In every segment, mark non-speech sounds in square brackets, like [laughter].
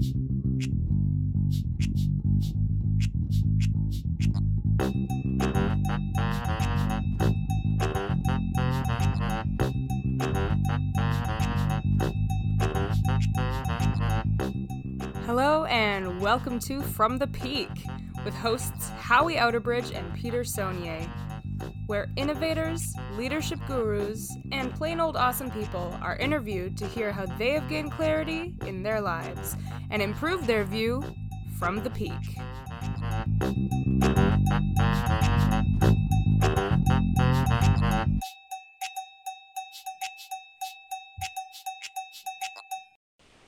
Hello and welcome to From the Peak with hosts Howie Outerbridge and Peter Saunier, where innovators, leadership gurus, and plain old awesome people are interviewed to hear how they have gained clarity in their lives and improved their view from the peak.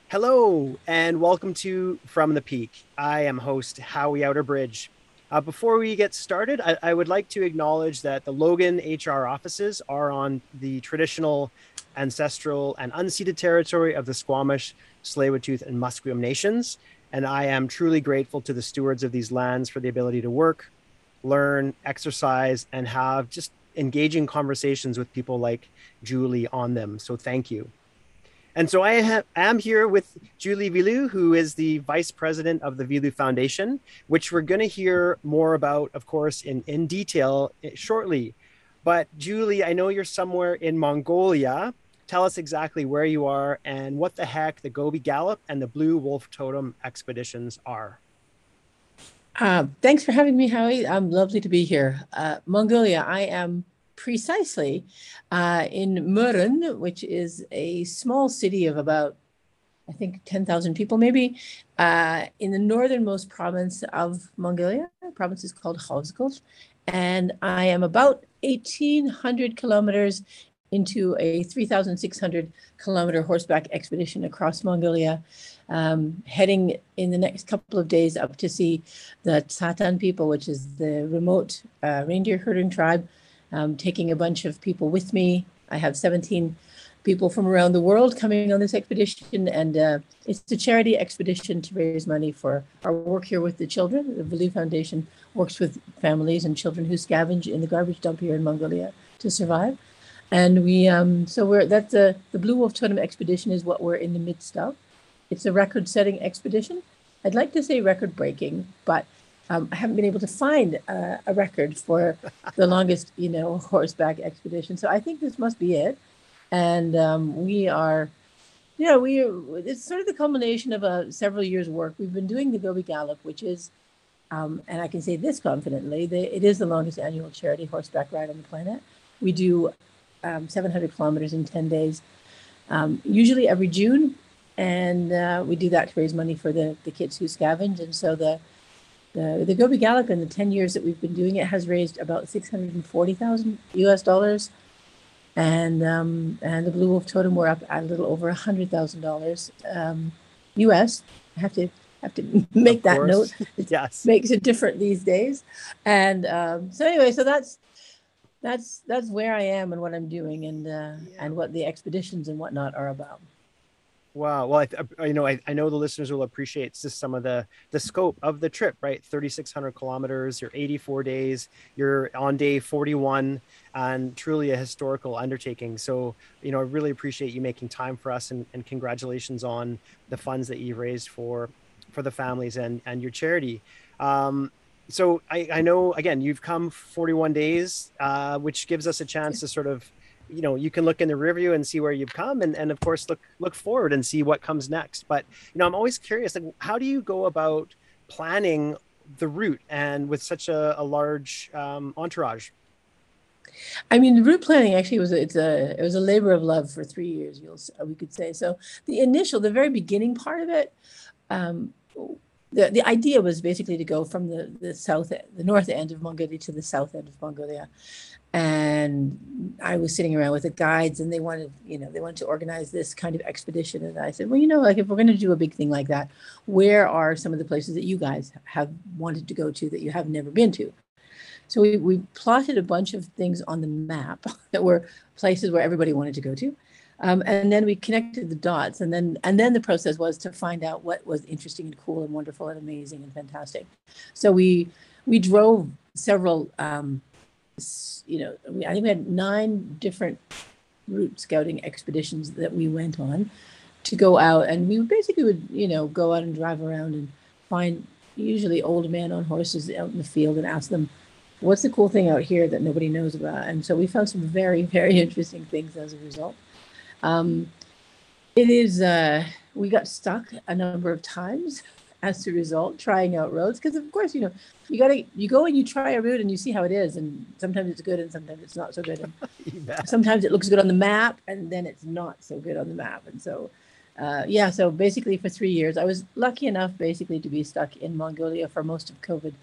Hello, and welcome to From the Peak. I am host Howie Outerbridge. Uh, before we get started, I, I, would like to acknowledge that the Logan HR offices are on the traditional, ancestral, and unceded territory of the Squamish, Tsleil-Waututh, and Musqueam nations. And I am truly grateful to the stewards of these lands for the ability to work, learn, exercise, and have just engaging conversations with people like Julie on them. So thank you. And so I am here with Julie Veloo, who is the vice president of the Veloo Foundation, which we're going to hear more about, of course, in, in detail eh, shortly. But Julie, I know you're somewhere in Mongolia. Tell us exactly where you are and what the heck the Gobi Gallop and the Blue Wolf Totem expeditions are. Uh, thanks for having me, Howie. I'm lovely to be here. Uh, Mongolia, I am precisely uh, in Murun, which is a small city of about, I think, 10,000 people, maybe, uh, in the northernmost province of Mongolia. The province is called Khovsgul. And I am about 1,800 kilometers into a 3,600 kilometer horseback expedition across Mongolia, um, heading in the next couple of days up to see the Tsaatan people, which is the remote uh, reindeer herding tribe um, taking a bunch of people with me. I have 17 people from around the world coming on this expedition, and uh, it's a charity expedition to raise money for our work here with the children. The Veloo Foundation works with families and children who scavenge in the garbage dump here in Mongolia to survive. And we, um, so we're that's the the Blue Wolf Totem expedition is what we're in the midst of. It's a record-setting expedition. I'd like to say record-breaking, but um, I haven't been able to find uh, a record for [laughs] the longest, you know, horseback expedition. So I think this must be it. And um, we are, you know, we it's sort of the culmination of a several years' work. We've been doing the Gobi Gallop, which is, um, and I can say this confidently, the, it is the longest annual charity horseback ride on the planet. We do um, 700 kilometers in 10 days, um, usually every June, and uh, we do that to raise money for the the kids who scavenge. And so the the, the Gobi Gallop in the 10 years that we've been doing it has raised about 640,000 US dollars. And um, and the Blue Wolf Totem we're up at a little over $100,000 um, US. I have to have to [laughs] make of that course. note. [laughs] It yes. makes it different these days. And um, so anyway, so that's that's that's where I am and what I'm doing and uh, yeah. and what the expeditions and whatnot are about. Wow. Well, I, you know, I, I know the listeners will appreciate just some of the the scope of the trip, right? 3,600 kilometers, you're 84 days, you're on day 41, and truly a historical undertaking. So, you know, I really appreciate you making time for us, and, and congratulations on the funds that you've raised for for the families and and your charity. Um, so I, I know again you've come 41 days, uh, which gives us a chance to sort of you know you can look in the review and see where you've come and, and of course look look forward and see what comes next but you know i'm always curious like how do you go about planning the route and with such a, a large um, entourage I mean, route planning actually was it's a it was a labor of love for three years. You'll we could say so. The initial, the very beginning part of it, um, the the idea was basically to go from the the south, the north end of Mongolia to the south end of Mongolia, and I was sitting around with the guides and they wanted, you know, they wanted to organize this kind of expedition. And I said, well, you know, like if we're going to do a big thing like that, where are some of the places that you guys have wanted to go to that you have never been to? So we, we plotted a bunch of things on the map [laughs] that were places where everybody wanted to go to. Um, and then we connected the dots and then and then the process was to find out what was interesting and cool and wonderful and amazing and fantastic. So we we drove several um, you know, I think we had nine different route scouting expeditions that we went on. to go out and we basically would you know go out and drive around and find usually old men on horses out in the field and ask them what's the cool thing out here that nobody knows about and so we found some very [laughs] very interesting things as a result um, it is uh, we got stuck a number of times [laughs] as a result trying out roads because of course you know you gotta you go and you try a route and you see how it is and sometimes it's good and sometimes it's not so good and [laughs] sometimes it looks good on the map and then it's not so good on the map and so uh, yeah so basically for three years i was lucky enough basically to be stuck in mongolia for most of covid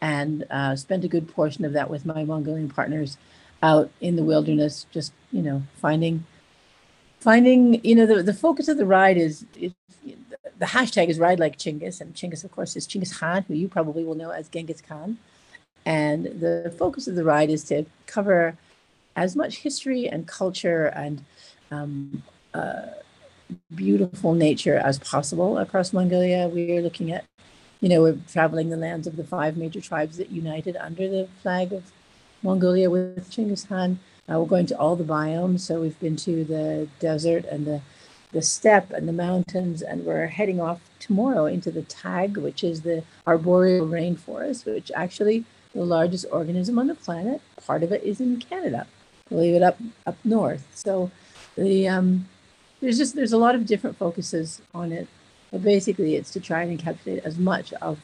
and uh, spent a good portion of that with my mongolian partners out in the wilderness just you know finding finding you know the, the focus of the ride is, is the hashtag is ride like Chinggis, and Chinggis, of course, is Chinggis Khan, who you probably will know as Genghis Khan. And the focus of the ride is to cover as much history and culture and um, uh, beautiful nature as possible across Mongolia. We are looking at, you know, we're traveling the lands of the five major tribes that united under the flag of Mongolia with Chinggis Khan. Uh, we're going to all the biomes. So we've been to the desert and the the steppe and the mountains, and we're heading off tomorrow into the Tag, which is the arboreal rainforest, which actually the largest organism on the planet. Part of it is in Canada, believe it up up north. So the um, there's just there's a lot of different focuses on it, but basically it's to try and encapsulate as much of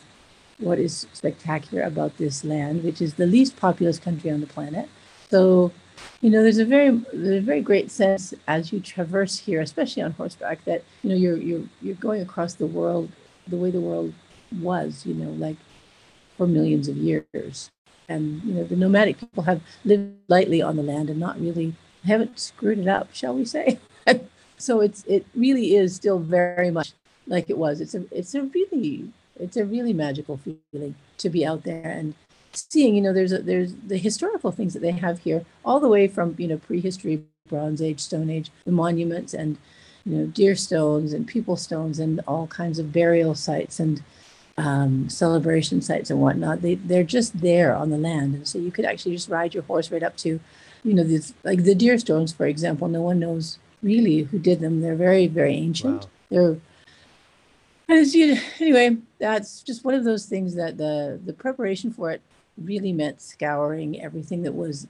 what is spectacular about this land, which is the least populous country on the planet. So you know there's a very there's a very great sense as you traverse here especially on horseback that you know you're you're you're going across the world the way the world was you know like for millions of years. And you know the nomadic people have lived lightly on the land and not really haven't screwed it up shall we say. [laughs] So it's it really is still very much like it was. It's a it's a really it's a really magical feeling to be out there and seeing, you know, there's a, there's the historical things that they have here, all the way from you know prehistory, Bronze Age, Stone Age, the monuments and you know deer stones and people stones and all kinds of burial sites and um, celebration sites and whatnot. They they're just there on the land, and so you could actually just ride your horse right up to, you know, these like the deer stones, for example. No one knows really who did them. They're very very ancient. Wow. They're and you, anyway, that's just one of those things that the the preparation for it really meant scouring everything that was,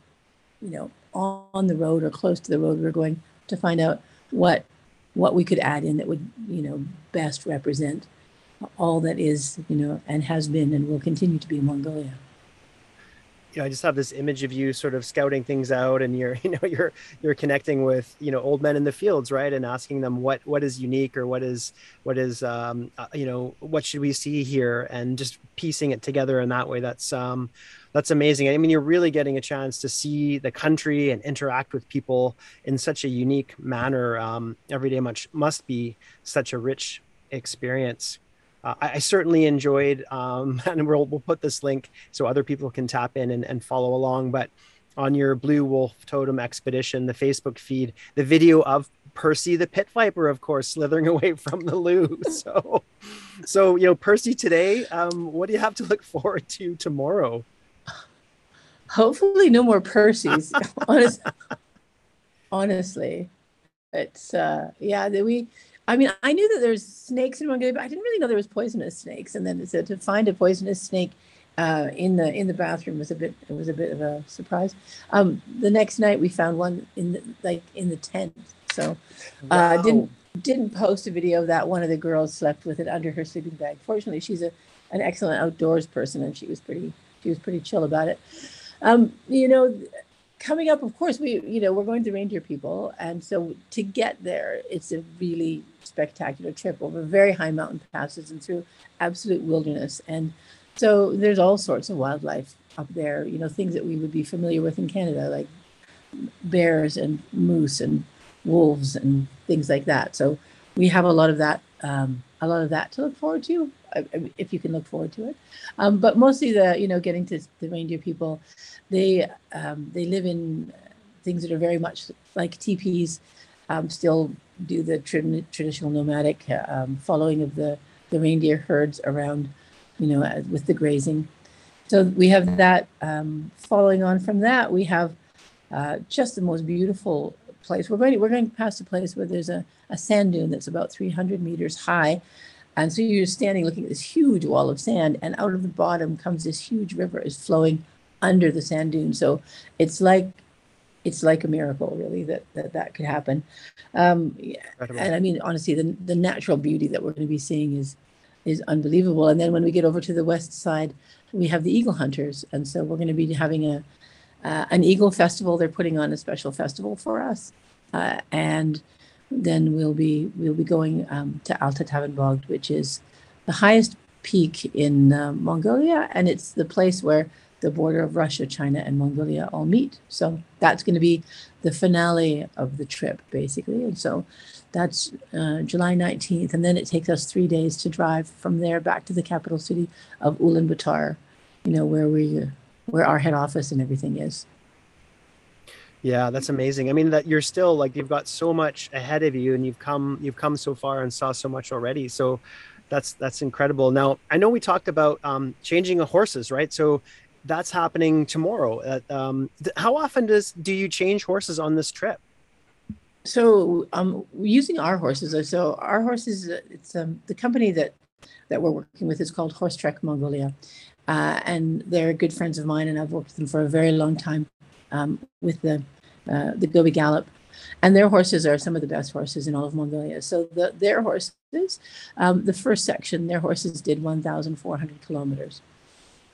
you know, on the road or close to the road. We are going to find out what what we could add in that would, you know, best represent all that is, you know, and has been and will continue to be Mongolia you know, I just have this image of you sort of scouting things out and you're, [laughs] you know, you're, you're connecting with, you know, old men in the fields, right. And asking them what, what is unique or what is, what is, um, uh, you know, what should we see here and just piecing it together in that way. That's, um, that's amazing. I mean, you're really getting a chance to see the country and interact with people in such a unique manner. Um, every day much must be such a rich experience uh, I, I, certainly enjoyed, um, [laughs] and we'll, we'll put this link so other people can tap in and, and follow along. But on your Blue Wolf Totem expedition, the Facebook feed, the video of Percy the pit viper, of course, slithering [laughs] away from the loo. [laughs] So, so you know, Percy today, um, what do you have to look forward to tomorrow? Hopefully, no more Percys. Honest, honestly, it's uh, yeah. We I mean, I knew that there's snakes in Mongolia, but I didn't really know there was poisonous snakes. And then so to find a poisonous snake uh, in the in the bathroom was a bit it was a bit of a surprise. Um, the next night we found one in the, like in the tent. So uh, wow. didn't didn't post a video of that. One of the girls slept with it under her sleeping bag. Fortunately, she's a an excellent outdoors person, and she was pretty she was pretty chill about it. Um, you know, coming up, of course, we you know we're going to reindeer people, and so to get there, it's a really spectacular trip over very high mountain passes and through absolute wilderness. And so there's all sorts of wildlife up there. You know, things that we would be familiar with in Canada, like bears and moose and wolves and things like that. So we have a lot of that, um, a lot of that to look forward to, if you can look forward to it. Um, but mostly the, you know, getting to the reindeer people, they um, they live in things that are very much like teepees, um, still do the tra- traditional nomadic um, following of the the reindeer herds around, you know, with the grazing. So we have that. Um, following on from that, we have uh, just the most beautiful place. We're going, we're going past a place where there's a, a sand dune that's about 300 meters high. And so you're standing looking at this huge wall of sand, and out of the bottom comes this huge river is flowing under the sand dune. So it's like it's like a miracle, really, that that, that could happen. Um, and I mean, honestly, the the natural beauty that we're going to be seeing is is unbelievable. And then when we get over to the west side, we have the eagle hunters, and so we're going to be having a uh, an eagle festival. They're putting on a special festival for us, uh, and then we'll be we'll be going um, to Altai Tavan Bogd, which is the highest peak in uh, Mongolia, and it's the place where the border of Russia, China, and Mongolia all meet. So that's going to be the finale of the trip, basically. And so that's uh, July 19th, and then it takes us three days to drive from there back to the capital city of Ulaanbaatar, you know, where we where our head office and everything is. Yeah, that's amazing. I mean that you're still like you've got so much ahead of you and you've come you've come so far and saw so much already. So that's that's incredible. Now, I know we talked about um, changing the horses, right? So that's happening tomorrow. Um, th- how often does do you change horses on this trip? So, um, using our horses. Uh, so, our horses. Uh, it's um, the company that that we're working with is called Horse Trek Mongolia, uh, and they're good friends of mine, and I've worked with them for a very long time um, with the uh, the Gobi Gallop, and their horses are some of the best horses in all of Mongolia. So the, their horses, um, the first section, their horses did 1,400 kilometers,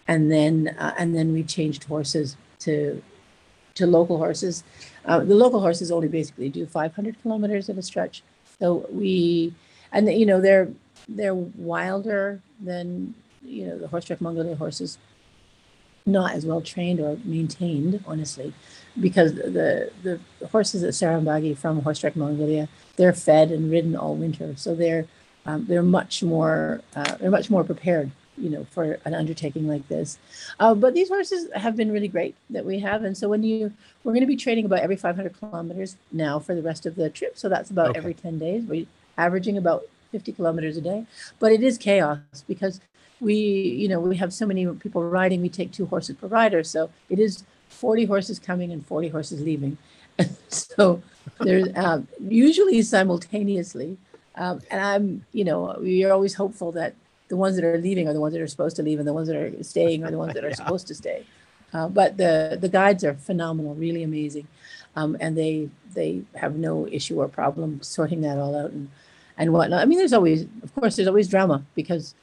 and then uh, and then we changed horses to to local horses. Uh, the local horses only basically do 500 kilometers at a stretch. So we, and you know they're they're wilder than you know the Horse Trek Mongolia horses not as well trained or maintained, honestly, because the the horses at Sarambagi from Horse Trek Mongolia, they're fed and ridden all winter, so they're um, they're much more uh, they're much more prepared, you know, for an undertaking like this. Uh, but these horses have been really great that we have, and so when you we're going to be training about every 500 kilometers now for the rest of the trip, so that's about okay. every 10 days. We're averaging about 50 kilometers a day, but it is chaos because we you know we have so many people riding we take two horses per rider. So it is 40 horses coming and 40 horses leaving. [laughs] So there's uh, usually simultaneously um, and i'm you know we're always hopeful that the ones that are leaving are the ones that are supposed to leave and the ones that are staying are the ones that are [laughs] yeah. supposed to stay. Uh, but the the guides are phenomenal really amazing. Um, and they they have no issue or problem sorting that all out and and whatnot. I mean there's always of course there's always drama because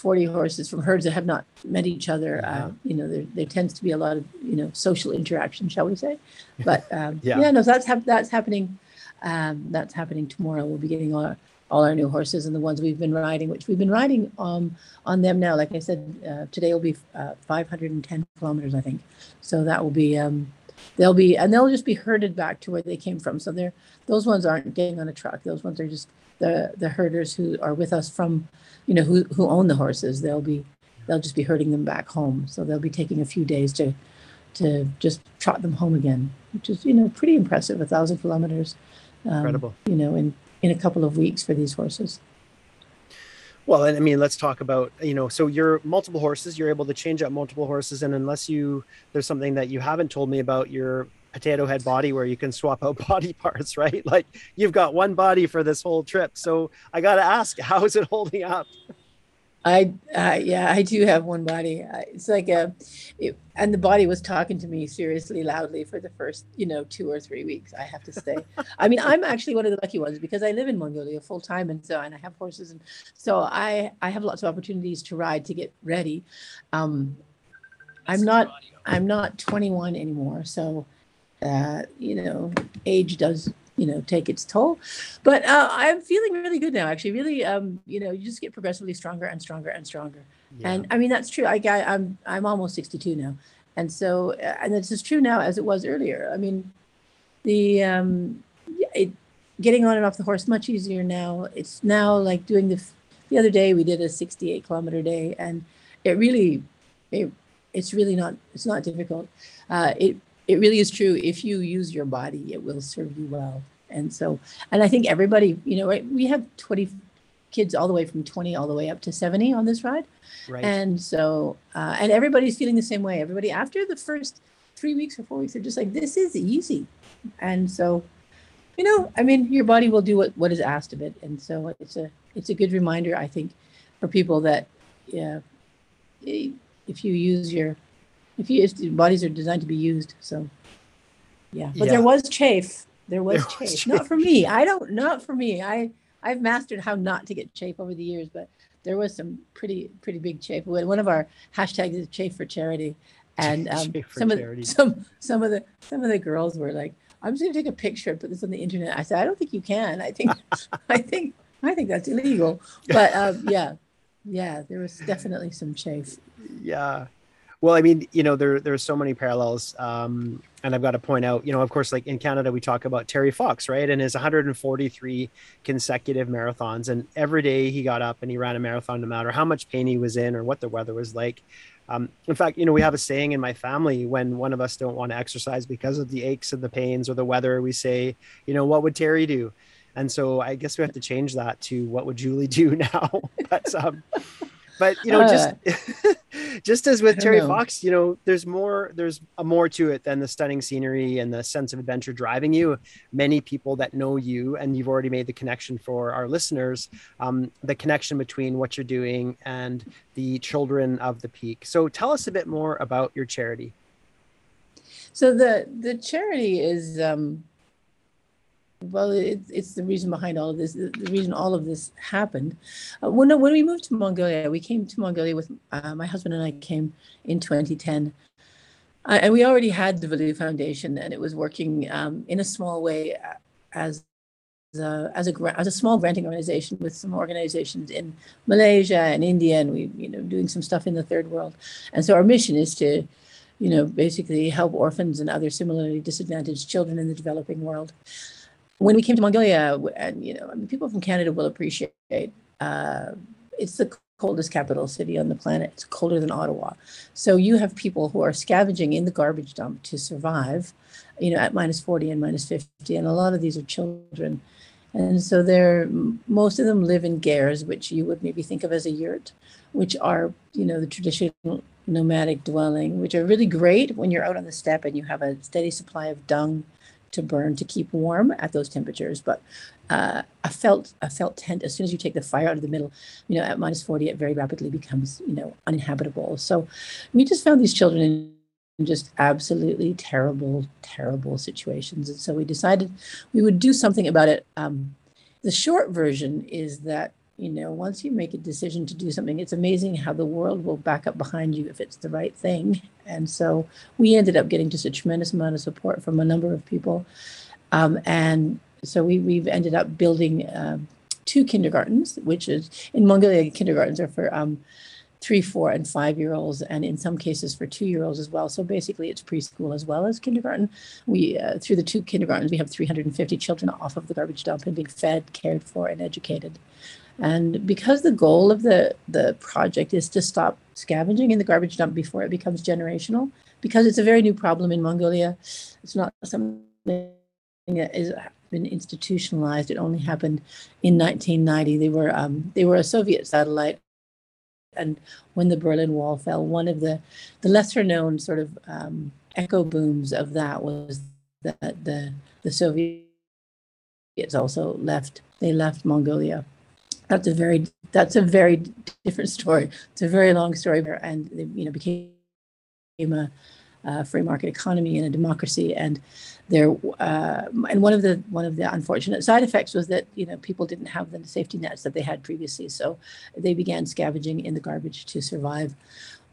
40 horses from herds that have not met each other. Uh, you know, there, there tends to be a lot of, you know, social interaction, shall we say. [laughs] But um, yeah. yeah, no, that's, hap- that's happening. Um, that's happening tomorrow. We'll be getting all our, all our new horses and the ones we've been riding, which we've been riding um, on them now. Like I said, uh, today will be uh, 510 kilometers, I think. So that will be, um, they'll be, and they'll just be herded back to where they came from. So they're, those ones aren't getting on a truck. Those ones are just the, the herders who are with us from you know, who, who own the horses, they'll be, they'll just be herding them back home. So they'll be taking a few days to, to just trot them home again, which is, you know, pretty impressive. A thousand kilometers, um, incredible, you know, in, in a couple of weeks for these horses. Well, and I mean, let's talk about, you know, so you're multiple horses, you're able to change out multiple horses. And unless you, there's something that you haven't told me about your potato head body where you can swap out [laughs] body parts, right? Like you've got one body for this whole trip. So I got to ask, [laughs] how is it holding up? I, uh, yeah, I do have one body. It's like a, it, and the body was talking to me seriously loudly for the first, you know, two or three weeks. I have to say. I mean, I'm actually one of the lucky ones because I live in Mongolia full time, and so and I have horses, and so I I have lots of opportunities to ride to get ready. Um, I'm not I'm not 21 anymore, so uh, you know, age does, you know, take its toll. But uh, I'm feeling really good now, actually. Really, um, you know, you just get progressively stronger and stronger and stronger. Yeah. And I mean, that's true. I, I, I'm I'm almost 62 now, and so uh, and it's as true now as it was earlier. I mean, the um, it, getting on and off the horse much easier now. It's now like doing the the other day we did a 68 kilometer day, and it really it, it's really not it's not difficult. Uh, it it really is true. If you use your body, it will serve you well. And so, and I think everybody, you know, right, we have 20 kids all the way from 20 all the way up to 70 on this ride. Right. And so, uh, and everybody's feeling the same way. Everybody, after the first three weeks or four weeks, they're just like, this is easy. And so, you know, I mean, your body will do what, what is asked of it. And so it's a, it's a good reminder, I think, for people that, yeah, if you use your, if you, if bodies are designed to be used. So, yeah, but yeah. there was chafe. There was, there chafe. was chafe. Not for me. I don't, not for me. I, I've mastered how not to get chafe over the years, but there was some pretty, pretty big chafe. One of our hashtags is chafe for charity. [laughs] And um, some of some some of the some of the girls were like, I'm just gonna take a picture and put this on the internet. I said, I don't think you can. I think [laughs] I think I think that's illegal. But um, yeah, yeah, there was definitely some chafe. Yeah. Well, I mean, you know, there there's so many parallels. Um, and I've got to point out, you know, of course, like in Canada, we talk about Terry Fox, right? And his 143 consecutive marathons. And every day he got up and he ran a marathon, no matter how much pain he was in or what the weather was like. Um, in fact, you know, we have a saying in my family when one of us don't want to exercise because of the aches and the pains or the weather, we say, you know, what would Terry do? And so I guess we have to change that to what would Julie do [laughs] now? [laughs] but um, but you know, uh, just [laughs] just as with Terry know. Fox, you know, there's more there's a more to it than the stunning scenery and the sense of adventure driving you. Many people that know you, and you've already made the connection for our listeners, um, the connection between what you're doing and the children of the peak. So tell us a bit more about your charity. So the the charity is um, well, it, it's the reason behind all of this. The reason all of this happened. Uh, when when we moved to Mongolia, we came to Mongolia with uh, my husband and I came in 2010, uh, and we already had the Veloo Foundation, and it was working um, in a small way uh, as a, as a as a small granting organization with some organizations in Malaysia and India, and we you know doing some stuff in the third world. And so our mission is to, you know, basically help orphans and other similarly disadvantaged children in the developing world when we came to Mongolia, and you know, I mean, people from Canada will appreciate. Uh, it's the coldest capital city on the planet. It's colder than Ottawa. So you have people who are scavenging in the garbage dump to survive, you know, at minus 40 and minus 50. And a lot of these are children. And so they're, most of them live in gers, which you would maybe think of as a yurt, which are, you know, the traditional nomadic dwelling, which are really great when you're out on the steppe and you have a steady supply of dung to burn to keep warm at those temperatures. But uh, a felt a felt tent, as soon as you take the fire out of the middle, you know, at minus 40, it very rapidly becomes, you know, uninhabitable. So we just found these children in just absolutely terrible, terrible situations. And so we decided we would do something about it. Um, the short version is that you know once you make a decision to do something it's amazing how the world will back up behind you if it's the right thing and so we ended up getting just a tremendous amount of support from a number of people um, and so we, we've ended up building uh, two kindergartens which is in mongolia kindergartens are for um, three, four, and five year olds, and in some cases for two year olds as well. So basically, it's preschool as well as kindergarten. We, uh, through the two kindergartens, we have 350 children off of the garbage dump and being fed, cared for, and educated. And because the goal of the, the project is to stop scavenging in the garbage dump before it becomes generational, because it's a very new problem in Mongolia, it's not something that has been institutionalized. It only happened in 1990. They were um, they were a Soviet satellite, and when the Berlin Wall fell, one of the the lesser known sort of um, echo booms of that was that the the Soviets also left. They left Mongolia that's a very that's a very different story. It's a very long story, and they, you know became a, free market economy and a democracy. And there, uh, and one of the one of the unfortunate side effects was that you know people didn't have the safety nets that they had previously, so they began scavenging in the garbage to survive.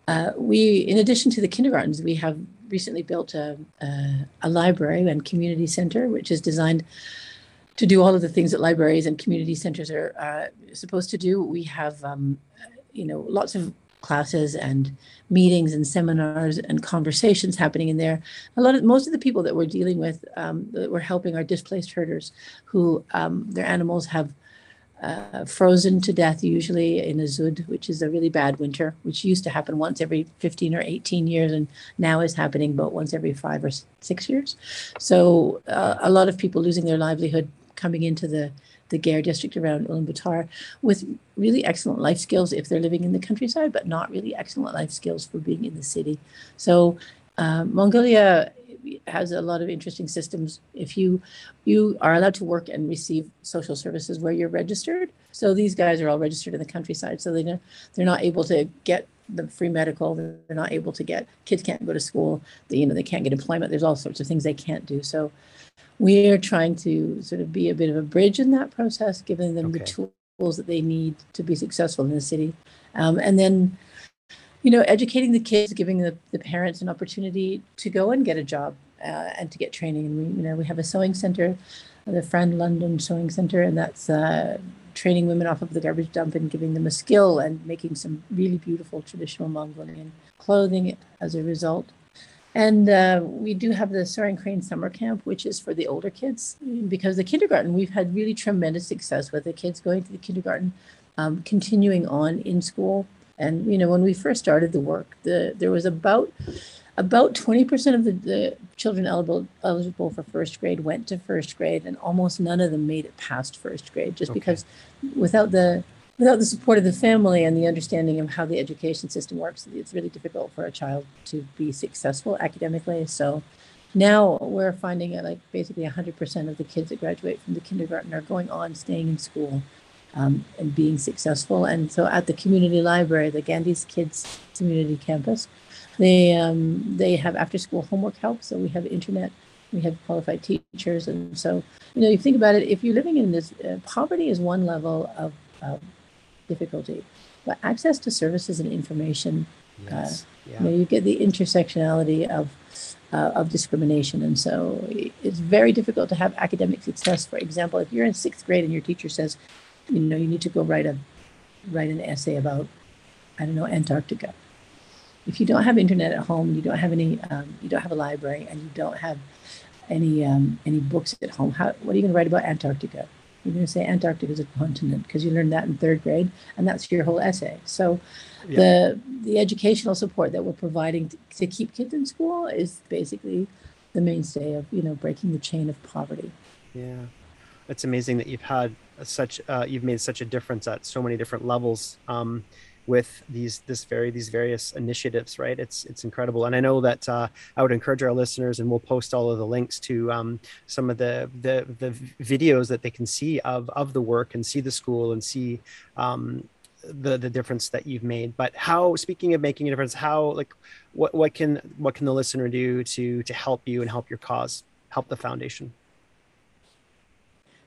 Uh, we, in addition to the kindergartens, we have recently built a, a, a library and community center, which is designed to do all of the things that libraries and community centers are uh, supposed to do. We have, um, you know, lots of classes and meetings and seminars and conversations happening in there. A lot of most of the people that we're dealing with, um, that we're helping, are displaced herders who um, their animals have. Uh, frozen to death, usually in a zud, which is a really bad winter, which used to happen once every 15 or 18 years, and now is happening about once every five or six years. So, uh, a lot of people losing their livelihood coming into the the Ger district around Ulaanbaatar with really excellent life skills if they're living in the countryside, but not really excellent life skills for being in the city. So uh, Mongolia, has a lot of interesting systems. If you you are allowed to work and receive social services where you're registered, so these guys are all registered in the countryside, so they they're not able to get the free medical. They're not able to get kids can't go to school. They, you know they can't get employment. There's all sorts of things they can't do. So we're trying to sort of be a bit of a bridge in that process, giving them okay. the tools that they need to be successful in the city, um, and then you know, educating the kids, giving the, the parents an opportunity to go and get a job uh, and to get training. And we, you know, we have a sewing center, the Friend London Sewing Center, and that's uh, training women off of the garbage dump and giving them a skill and making some really beautiful traditional Mongolian clothing as a result. And uh, we do have the Soaring Crane Summer Camp, which is for the older kids, because the kindergarten, we've had really tremendous success with the kids going to the kindergarten, um, continuing on in school and you know, when we first started the work, the there was about about 20% of the, the children eligible eligible for first grade went to first grade and almost none of them made it past first grade just okay. because without the without the support of the family and the understanding of how the education system works it's really difficult for a child to be successful academically so now we're finding that like basically 100% of the kids that graduate from the kindergarten are going on staying in school um, and being successful. And so at the community library, the Gandhi's Kids Community Campus, they um, they have after school homework help. So we have internet, we have qualified teachers, and so you know you think about it. If you're living in this, uh, poverty is one level of difficulty, but access to services and information. Uh, yes. Uh, yeah. you, know, you get the intersectionality of uh, of discrimination. And so it's very difficult to have academic success. For example, if you're in sixth grade and your teacher says, you know, you need to go write a write an essay about, I don't know, Antarctica. If you don't have internet at home, you don't have any, um, you don't have a library, and you don't have any um, any books at home, how what are you going to write about Antarctica? You're going to say Antarctica is a continent because you learned that in third grade, and that's your whole essay. So, yeah. the the educational support that we're providing to, to keep kids in school is basically the mainstay of you know breaking the chain of poverty. Yeah, it's amazing that you've had such uh, you've made such a difference at so many different levels um, with these this very these various initiatives right? It's it's incredible. And i know that uh, i would encourage our listeners and we'll post all of the links to um, some of the, the the videos that they can see of of the work and see the school and see um, the the difference that you've made. But how speaking of making a difference how like what what can what can the listener do to to help you and help your cause help the foundation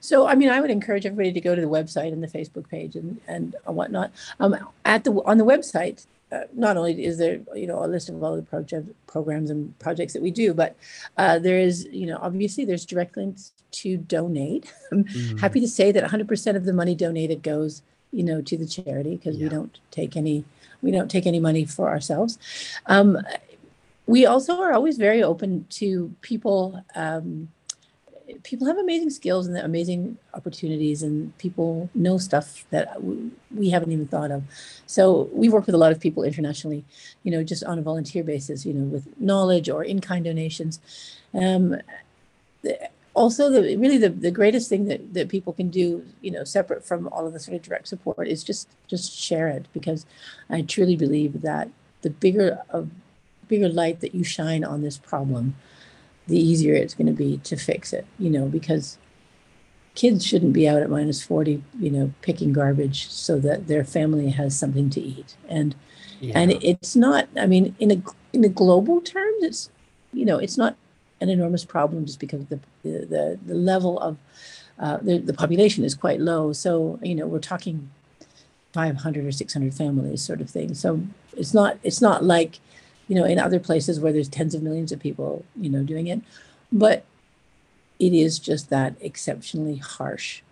so, I mean, I would encourage everybody to go to the website and the Facebook page and and whatnot. Um, at the on the website, uh, not only is there you know a list of all the project programs and projects that we do, but uh, there is you know obviously there's direct links to donate. [laughs] I'm mm. happy to say that 100% of the money donated goes you know to the charity because yeah. we don't take any we don't take any money for ourselves. Um, we also are always very open to people. Um, people have amazing skills and amazing opportunities and people know stuff that we haven't even thought of. So we work with a lot of people internationally you know just on a volunteer basis you know with knowledge or in-kind donations. Um, also the really the, the greatest thing that, that people can do you know separate from all of the sort of direct support is just just share it because i truly believe that the bigger of bigger light that you shine on this problem the easier it's going to be to fix it, you know, because kids shouldn't be out at minus 40, you know, picking garbage so that their family has something to eat. And yeah. and it's not, I mean, in a in a global terms, it's you know, it's not an enormous problem just because the the the level of uh, the, the population is quite low. So, you know, we're talking 500 or 600 families sort of thing. So it's not it's not like you know, in other places where there's tens of millions of people, you know, doing it. But it is just that exceptionally harsh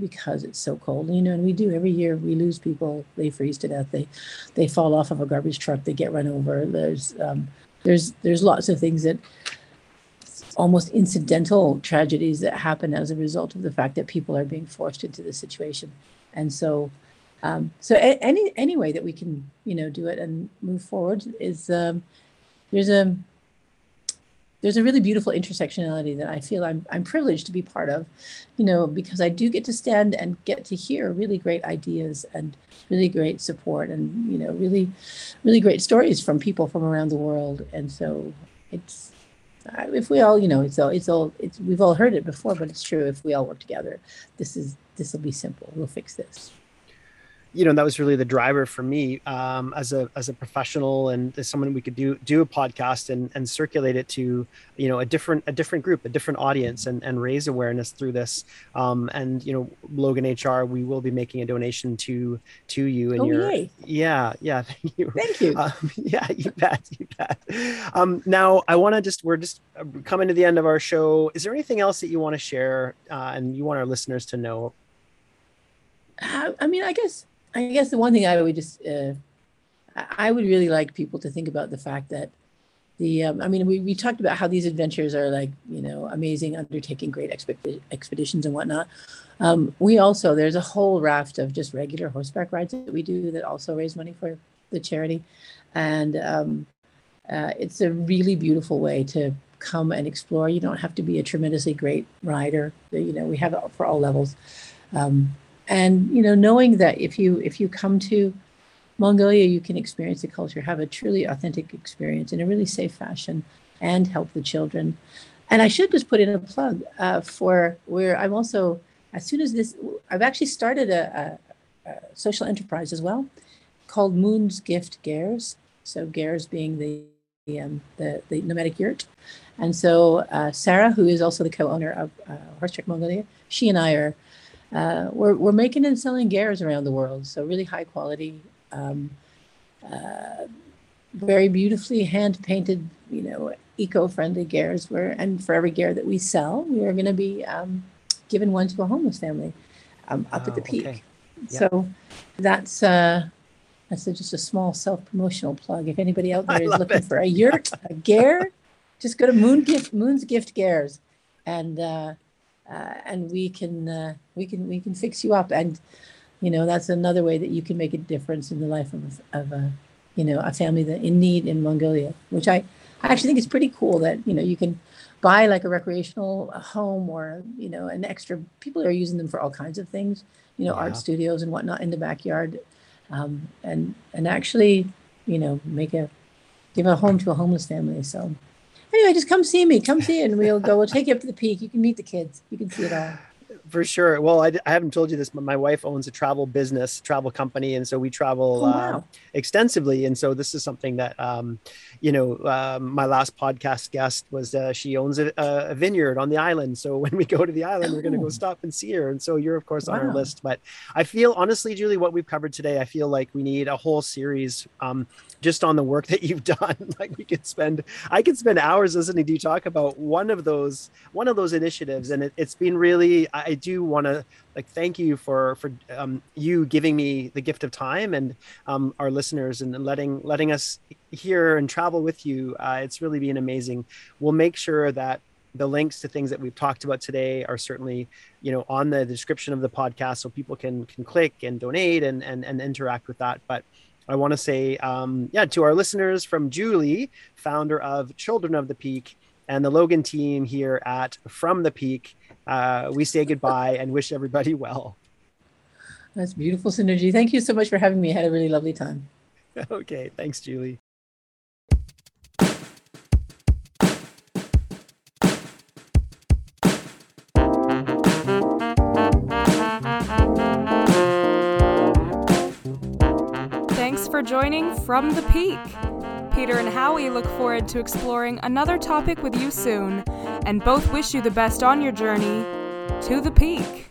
because it's so cold. You know, and we do every year we lose people, they freeze to death, they they fall off of a garbage truck, they get run over. There's um, there's there's lots of things that almost incidental tragedies that happen as a result of the fact that people are being forced into the situation. And so um, so a- any any way that we can you know do it and move forward is um, there's a there's a really beautiful intersectionality that I feel I'm I'm privileged to be part of, you know, because I do get to stand and get to hear really great ideas and really great support and you know really really great stories from people from around the world and so it's if we all, you know, it's all, it's all, it's, we've all heard it before, but it's true. If we all work together, this is, this will be simple. We'll fix this you know that was really the driver for me um, as a as a professional and as someone we could do do a podcast and and circulate it to you know a different a different group a different audience and and raise awareness through this. Um, and you know Logan HR we will be making a donation to to you and oh, your yay. yeah yeah [laughs] thank you. Thank you. Um, [laughs] yeah you bet you bet. Um, now I want to just we're just coming to the end of our show. Is there anything else that you want to share uh, and you want our listeners to know? Uh, I mean, I guess I guess the one thing I would just, uh, I would really like people to think about the fact that the, um, I mean, we, we talked about how these adventures are like, you know, amazing, undertaking great exped- expeditions and whatnot. Um, we also, there's a whole raft of just regular horseback rides that we do that also raise money for the charity. And um, uh, it's a really beautiful way to come and explore. You don't have to be a tremendously great rider. You know, we have it for all levels. Um, and you know knowing that if you if you come to mongolia you can experience the culture have a truly authentic experience in a really safe fashion and help the children. And i should just put in a plug uh, for where i'm also as soon as this i've actually started a, a, a social enterprise as well called moon's gift gers so gers being the um, the, the nomadic yurt. And so uh, sarah who is also the co-owner of uh, horse trek mongolia she and i are uh, we're, we're making and selling gers around the world. So really high quality, um, uh, very beautifully hand painted, you know, eco-friendly gers where, and for every ger that we sell, we are going to be um, giving one to a homeless family um, up oh, at the peak. Okay. Yep. So that's, uh, that's just a small self-promotional plug. If anybody out there is looking it. for a yurt, a ger, just go to Moon Gift, Moon's Gift Gers and, uh, uh, and we can uh, we can we can fix you up and you know that's another way that you can make a difference in the life of, of a you know a family that in need in mongolia which i i actually think is pretty cool that you know you can buy like a recreational home or you know an extra people are using them for all kinds of things you know yeah. art studios and whatnot in the backyard um, and and actually you know make a give a home to a homeless family so anyway, just come see me. Come see it, and we'll go. We'll take you up to the peak. You can meet the kids. You can see it all for sure. Well, I, I, haven't told you this, but my wife owns a travel business, travel company, and so we travel oh, wow. uh, extensively. And so this is something that, um, you know, uh, my last podcast guest was uh, she owns a, a, vineyard on the island. So when we go to the island, oh. we're going to go stop and see her. And so you're of course wow. on our list. But I feel honestly, Julie, what we've covered today, I feel like we need a whole series. Um, just on the work that you've [laughs] done. Like we could spend i could spend hours listening to you talk about one of those one of those initiatives. And it, has been really i do want to like thank you for for um, you giving me the gift of time and um, our listeners and letting letting us hear and travel with you. Uh, it's really been amazing. We'll make sure that the links to things that we've talked about today are certainly you know on the description of the podcast so people can can click and donate and and, and interact with that. But I want to say, um, yeah, to our listeners from Julie, founder of Children of the Peak, and the Logan team here at From the Peak, uh, we say goodbye and wish everybody well. That's beautiful synergy. Thank you so much for having me. I had a really lovely time. [laughs] Okay. Thanks, Julie. For joining From the Peak. Peter and Howie look forward to exploring another topic with you soon, and both wish you the best on your journey to the peak.